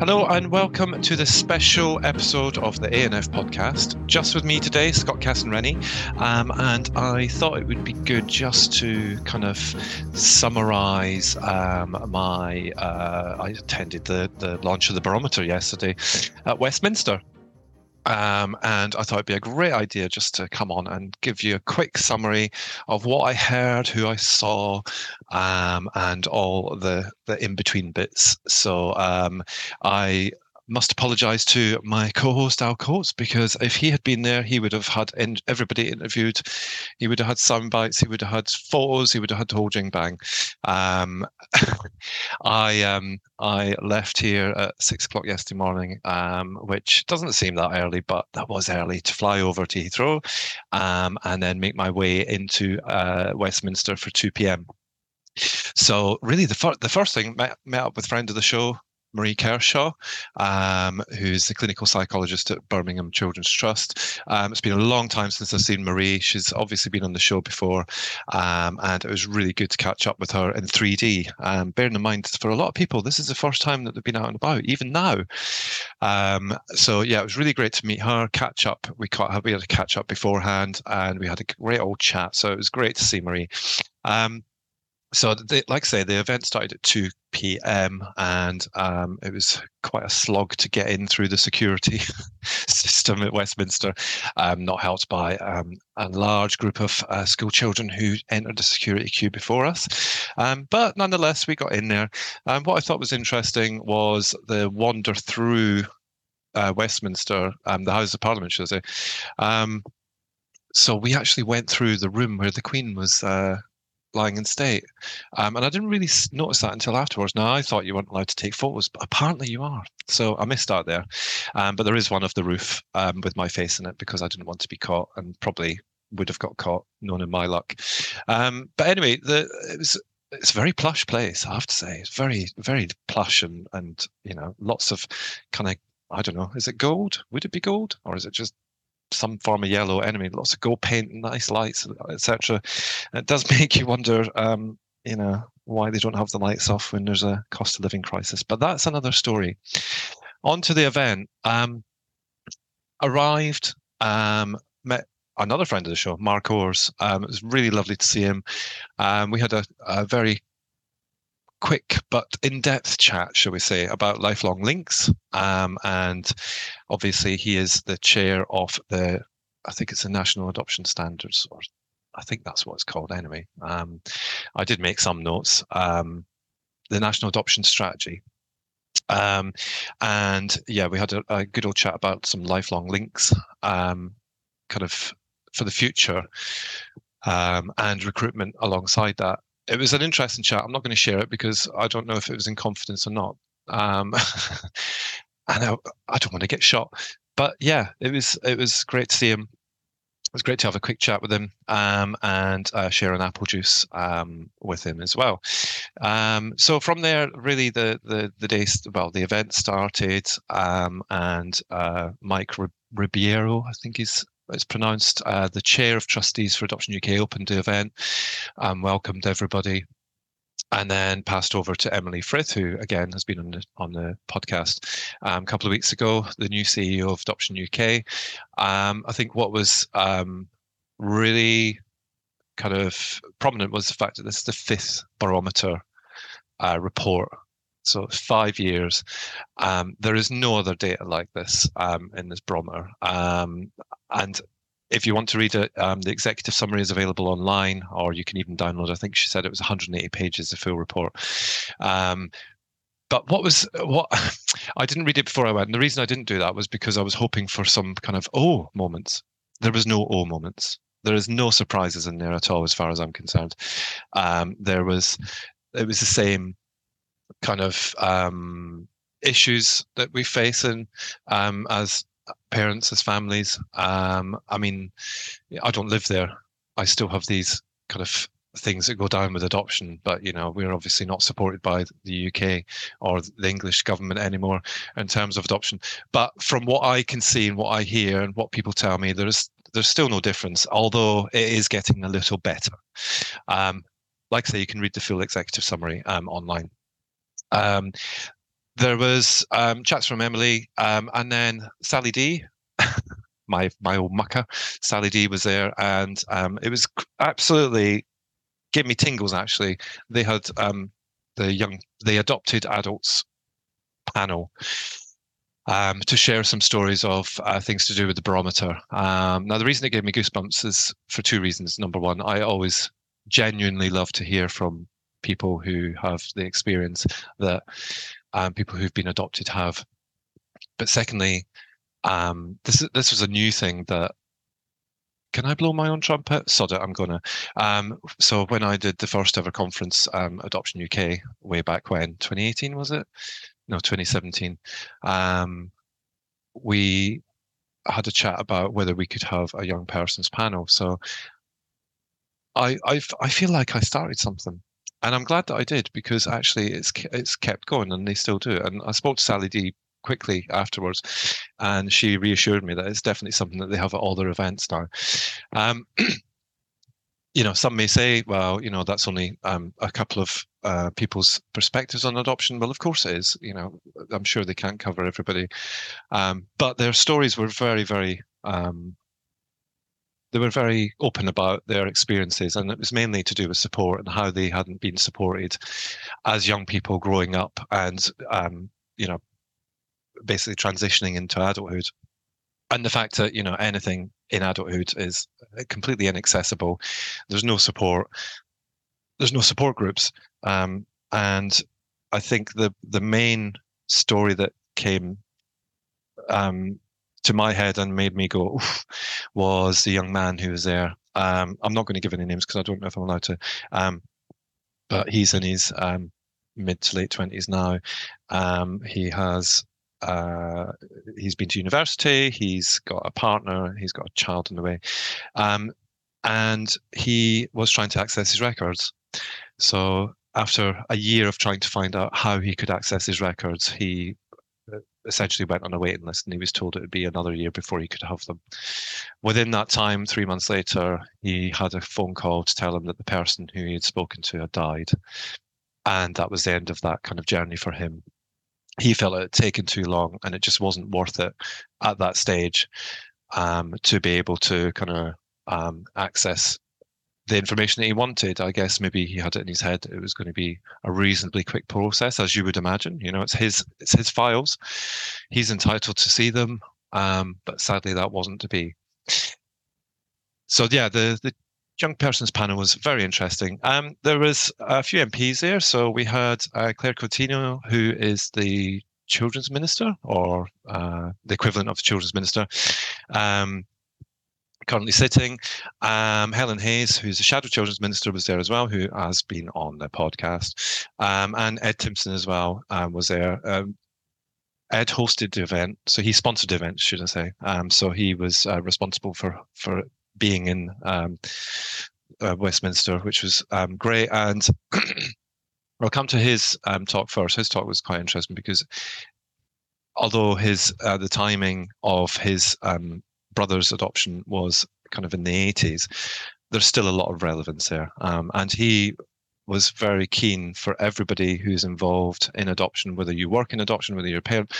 Hello and welcome to this special episode of the A&F podcast. Just with me today, Scott Casson Rennie, um, and I thought it would be good just to kind of summarise um, my. Uh, I attended the the launch of the barometer yesterday at Westminster. Um, and I thought it'd be a great idea just to come on and give you a quick summary of what I heard, who I saw, um, and all the the in between bits. So um, I must apologize to my co-host Al Coates because if he had been there, he would have had in, everybody interviewed. He would have had sound bites. He would have had photos. He would have had the whole jing bang. Um, I um, I left here at six o'clock yesterday morning, um, which doesn't seem that early, but that was early to fly over to Heathrow, um, and then make my way into uh, Westminster for two p.m. So really, the, the first thing met, met up with friend of the show, Marie Kershaw, um, who's the clinical psychologist at Birmingham Children's Trust. Um, it's been a long time since I've seen Marie. She's obviously been on the show before, um, and it was really good to catch up with her in 3D. Um, bearing in mind, for a lot of people, this is the first time that they've been out and about, even now. Um, so yeah, it was really great to meet her, catch up. We caught, we had a catch up beforehand, and we had a great old chat. So it was great to see Marie. Um, so like I say, the event started at 2 p.m. and um, it was quite a slog to get in through the security system at Westminster, um, not helped by um, a large group of uh, school children who entered the security queue before us. Um, but nonetheless, we got in there. And what I thought was interesting was the wander through uh, Westminster, um, the House of Parliament, should I say. Um, so we actually went through the room where the Queen was uh, lying in state. Um, and I didn't really notice that until afterwards. Now, I thought you weren't allowed to take photos, but apparently you are. So I missed out there. Um, but there is one of the roof um, with my face in it because I didn't want to be caught and probably would have got caught, none in my luck. Um, but anyway, the, it was it's a very plush place, I have to say. It's very, very plush and and you know, lots of kind of I don't know, is it gold? Would it be gold? Or is it just some form of yellow anyway lots of gold paint nice lights etc it does make you wonder um, you know why they don't have the lights off when there's a cost of living crisis. But that's another story. On to the event. Um, arrived um, met another friend of the show Mark Owers um, it was really lovely to see him. Um, we had a, a very quick but in-depth chat, shall we say, about lifelong links. Um, and obviously, he is the chair of the, I think it's the National Adoption Standards, or I think that's what it's called anyway. Um, I did make some notes. Um, the National Adoption Strategy. Um, and yeah, we had a, a, good old chat about some lifelong links, um, kind of for the future, um, and recruitment alongside that it was an interesting chat. I'm not going to share it because I don't know if it was in confidence or not. Um, and I, I, don't want to get shot. But yeah, it was it was great to see him. It was great to have a quick chat with him um, and uh, share an apple juice um, with him as well. Um, so from there, really, the the the day well, the event started, um, and uh, Mike Ribeiro, I think he's it's pronounced. Uh, the chair of trustees for Adoption UK opened the event, um, welcomed everybody, and then passed over to Emily Frith, who again has been on the on the podcast um, a couple of weeks ago, the new CEO of Adoption UK. Um, I think what was um, really kind of prominent was the fact that this is the fifth barometer uh, report so five years. Um, there is no other data like this um, in this barometer. Um, and if you want to read it, um, the executive summary is available online, or you can even download. I think she said it was 180 pages, the full report. Um, but what was what I didn't read it before I went. And the reason I didn't do that was because I was hoping for some kind of oh moments. There was no oh moments. There is no surprises in there at all, as far as I'm concerned. Um, there was it was the same kind of um, issues that we face in um, as parents, as families. Um, I mean, I don't live there. I still have these kind of things that go down with adoption, but you know we're obviously not supported by the UK or the English government anymore in terms of adoption. But from what I can see and what I hear and what people tell me, there's there's still no difference, although it is getting a little better. Um, like I say, you can read the full executive summary um, online. Um, there was um, chats from Emily, um, and then Sally D, my my old mucker, Sally D was there, and um, it was absolutely gave me tingles. Actually, they had um, the young, the adopted adults panel um, to share some stories of uh, things to do with the barometer. Um, now, the reason it gave me goosebumps is for two reasons. Number one, I always genuinely love to hear from people who have the experience that um, people who've been adopted have. But secondly, um, this this was a new thing that. Can I blow my own trumpet? Sod it, I'm gonna. Um, so when I did the first ever conference, um, Adoption UK, way back when, 2018 was it? No, 2017. Um, we had a chat about whether we could have a young person's panel. So I I I feel like I started something and I'm glad that I did because actually it's it's kept going and they still do. And I spoke to Sally D quickly afterwards, and she reassured me that it's definitely something that they have at all their events now. Um, you know, some may say, well, you know, that's only um, a couple of uh, people's perspectives on adoption. Well, of course it is. You know, I'm sure they can't cover everybody, um, but their stories were very, very um, they were very open about their experiences, and it was mainly to do with support and how they hadn't been supported as young people growing up, and um, you know, basically transitioning into adulthood, and the fact that you know anything in adulthood is completely inaccessible. There's no support. There's no support groups, um, and I think the the main story that came um, to my head and made me go Oof, was the young man who was there. Um, I'm not going to give any names because I don't know if I'm allowed to. Um, but he's in his um, mid to late twenties now. Um, he has uh, he's been to university. He's got a partner. He's got a child on the way, um, and he was trying to access his records. So after a year of trying to find out how he could access his records, he essentially went on a waiting list and he was told it would be another year before he could have them. Within that time, three months later, he had a phone call to tell him that the person who he had spoken to had died. And that was the end of that kind of journey for him. He felt it had taken too long and it just wasn't worth it at that stage um, to be able to kind of um, access the information that he wanted. I guess maybe he had it in his head. It was going to be a reasonably quick process, as you would imagine. You know, it's his it's his files. He's entitled to see them, um, but sadly, that wasn't to be. So yeah, the the young persons panel was very interesting. Um, there was a few MPs there. So we had uh, Claire Coutinho, who is the children's minister or uh, the equivalent of the children's minister. Um, currently sitting. Um, Helen Hayes, who's the Shadow Children's Minister, was there as well, who has been on the podcast. Um, and Ed Timpson as well um, was there. Um, Ed hosted the event, so he sponsored the event, should I say? Um, so he was uh, responsible for for being in um, uh, Westminster, which was great. And I'll come to his talk first. His talk was quite interesting because although his uh, the timing of his um, brother's adoption was kind of in the 80s, there's still a lot of relevance there. Um, and he was very keen for everybody who's involved in adoption, whether you work in adoption, whether you're a parent,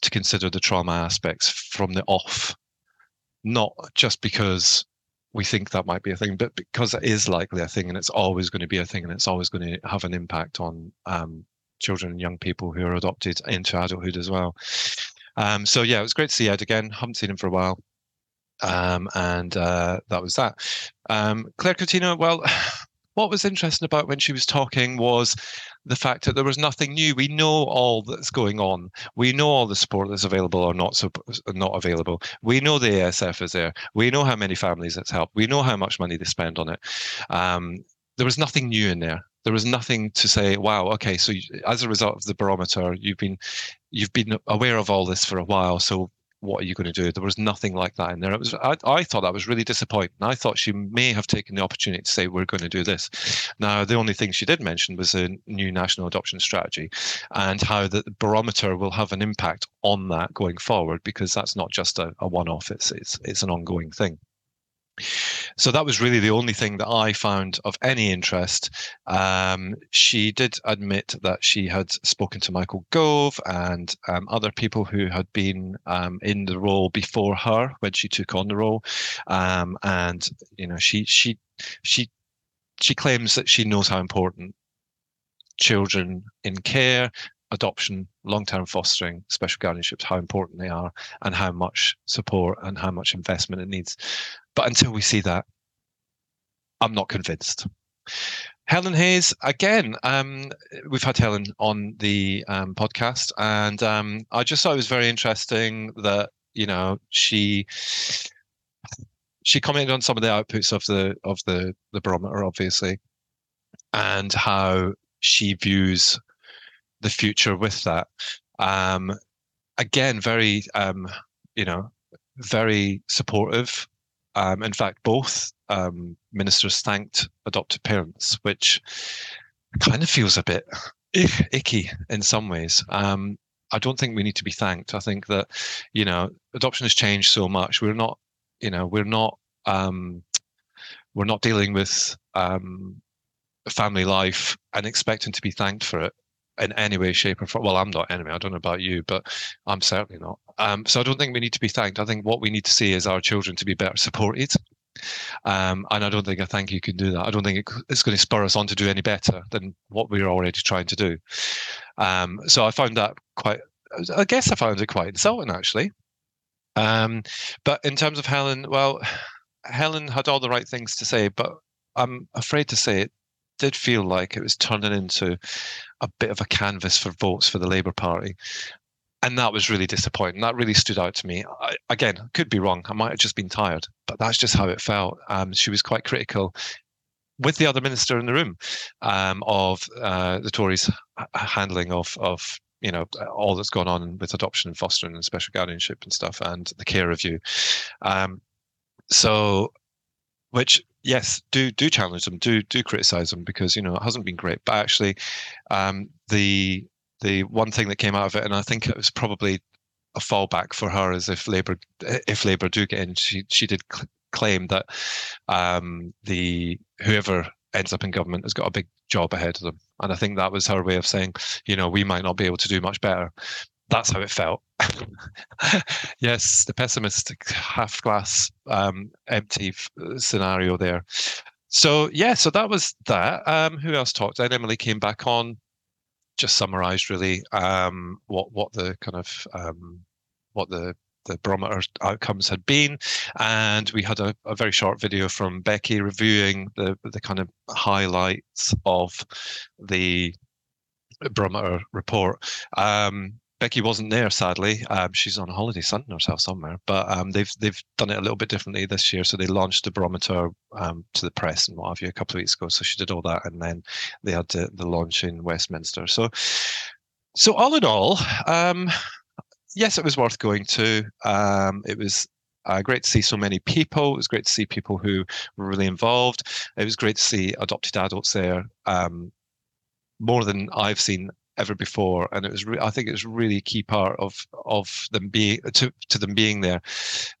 to consider the trauma aspects from the off, not just because we think that might be a thing, but because it is likely a thing and it's always going to be a thing and it's always going to have an impact on um, children and young people who are adopted into adulthood as well. Um, so yeah, it was great to see Ed again. Haven't seen him for a while. Um, and uh, that was that. Um, Claire Coutinho, well, what was interesting about when she was talking was the fact that there was nothing new. We know all that's going on. We know all the support that's available or not so not available. We know the ASF is there. We know how many families it's helped. We know how much money they spend on it. Um, there was nothing new in there. There was nothing to say, wow, okay, so as a result of the barometer, you've been you've been aware of all this for a while. So what are you going to do? There was nothing like that in there. It was I, I thought that was really disappointing. I thought she may have taken the opportunity to say we're going to do this. Now the only thing she did mention was a new national adoption strategy and how the barometer will have an impact on that going forward because that's not just a, a one-off. It's it's it's an ongoing thing. So that was really the only thing that I found of any interest. Um, she did admit that she had spoken to Michael Gove and um, other people who had been um, in the role before her when she took on the role, um, and you know she she she she claims that she knows how important children in care adoption, long term fostering, special guardianships, how important they are, and how much support and how much investment it needs. But until we see that, I'm not convinced. Helen Hayes, again, um, we've had Helen on the um, podcast, and um, I just thought it was very interesting that you know she she commented on some of the outputs of the of the the barometer, obviously, and how she views the future with that. Um, again, very, um, you know, very supportive. Um, in fact, both um, ministers thanked adopted parents, which kind of feels a bit icky in some ways. Um, I don't think we need to be thanked. I think that, you know, adoption has changed so much. We're not, you know, we're not, um, we're not dealing with family life and expecting to be thanked for it in any way, shape, or form. Well, I'm not anyway. I don't know about you, but I'm certainly not. Um, so I don't think we need to be thanked. I think what we need to see is our children to be better supported. Um, and I don't think a thank you can do that. I don't think it, it's going to spur us on to do any better than what we're already trying to do. Um, so I found that quite, I guess I found it quite insulting actually. Um, but in terms of Helen, well, Helen had all the right things to say, but I'm afraid to say it did feel like it was turning into a bit of a canvas for votes for the Labour Party. And that was really disappointing. That really stood out to me. I, again, could be wrong. I might have just been tired, but that's just how it felt. Um, she was quite critical with the other minister in the room um, of uh, the Tories' handling of of you know all that's gone on with adoption and fostering and special guardianship and stuff and the care review. Um, so, which yes, do do challenge them, do do criticize them because you know it hasn't been great. But actually, um, the the one thing that came out of it, and I think it was probably a fallback for her, is if Labour if Labour do get in, she she did cl- claim that um, the whoever ends up in government has got a big job ahead of them, and I think that was her way of saying, you know, we might not be able to do much better. That's how it felt. yes, the pessimistic half glass um, empty f- scenario there. So yeah, so that was that. Um, who else talked? Then Emily came back on, just summarised really um, what what the kind of um, what the the barometer outcomes had been, and we had a, a very short video from Becky reviewing the the kind of highlights of the barometer report. Um, Becky wasn't there, sadly. Um, she's on a holiday sunning herself somewhere. But um, they've they've done it a little bit differently this year. So they launched the barometer um, to the press and what have you a couple of weeks ago. So she did all that, and then they had the, the launch in Westminster. So so all in all, um, yes, it was worth going to. Um, it was uh, great to see so many people. It was great to see people who were really involved. It was great to see adopted adults there. Um, more than I've seen ever before, and it was re- I think it was really a key part of of them being to to them being there,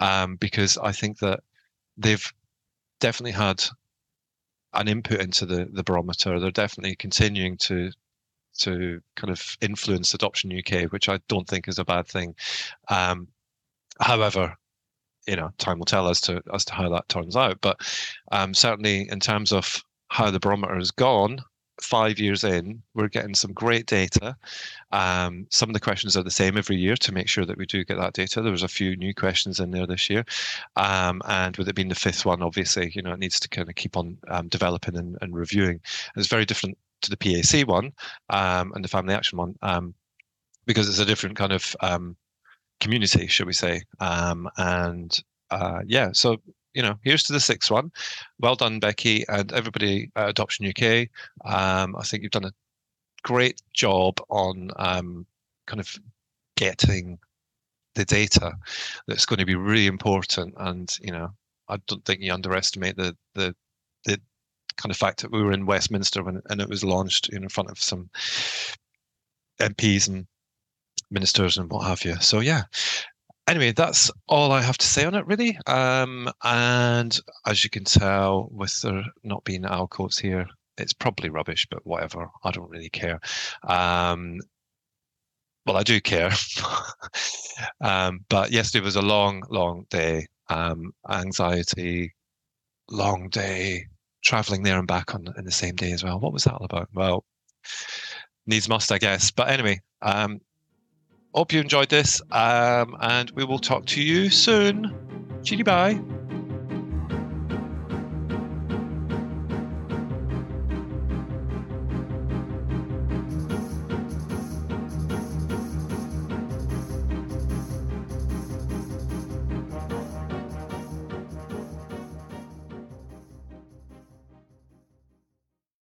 um, because I think that they've definitely had an input into the the barometer. They're definitely continuing to to kind of influence adoption UK, which I don't think is a bad thing. Um, however, you know, time will tell as to as to how that turns out. But um, certainly, in terms of how the barometer has gone, five years in, we're getting some great data. Um, some of the questions are the same every year to make sure that we do get that data. There was a few new questions in there this year, um, and with it being the fifth one, obviously, you know, it needs to kind of keep on um, developing and, and, reviewing. It's very different to the PAC one um, and the Family Action one um, because it's a different kind of um, community, shall we say? and uh, yeah, so you know, here's to the sixth one. Well done, Becky, and everybody at Adoption UK. Um, I think you've done a great job on um, kind of getting the data that's going to be really important. And you know, I don't think you underestimate the the the kind of fact that we were in Westminster when and it was launched in front of some MPs and ministers and what have you. So yeah, anyway, that's all I have to say on it, really. Um, and as you can tell, with there not being quotes here, it's probably rubbish, but whatever. I don't really care. Um, well, I do care. um, but yesterday was a long, long day. Um, anxiety, long day, traveling there and back on in the same day as well. What was that all about? Well, needs must, I guess. But anyway, um, hope you enjoyed this, um, and we will talk to you soon. Chili bye.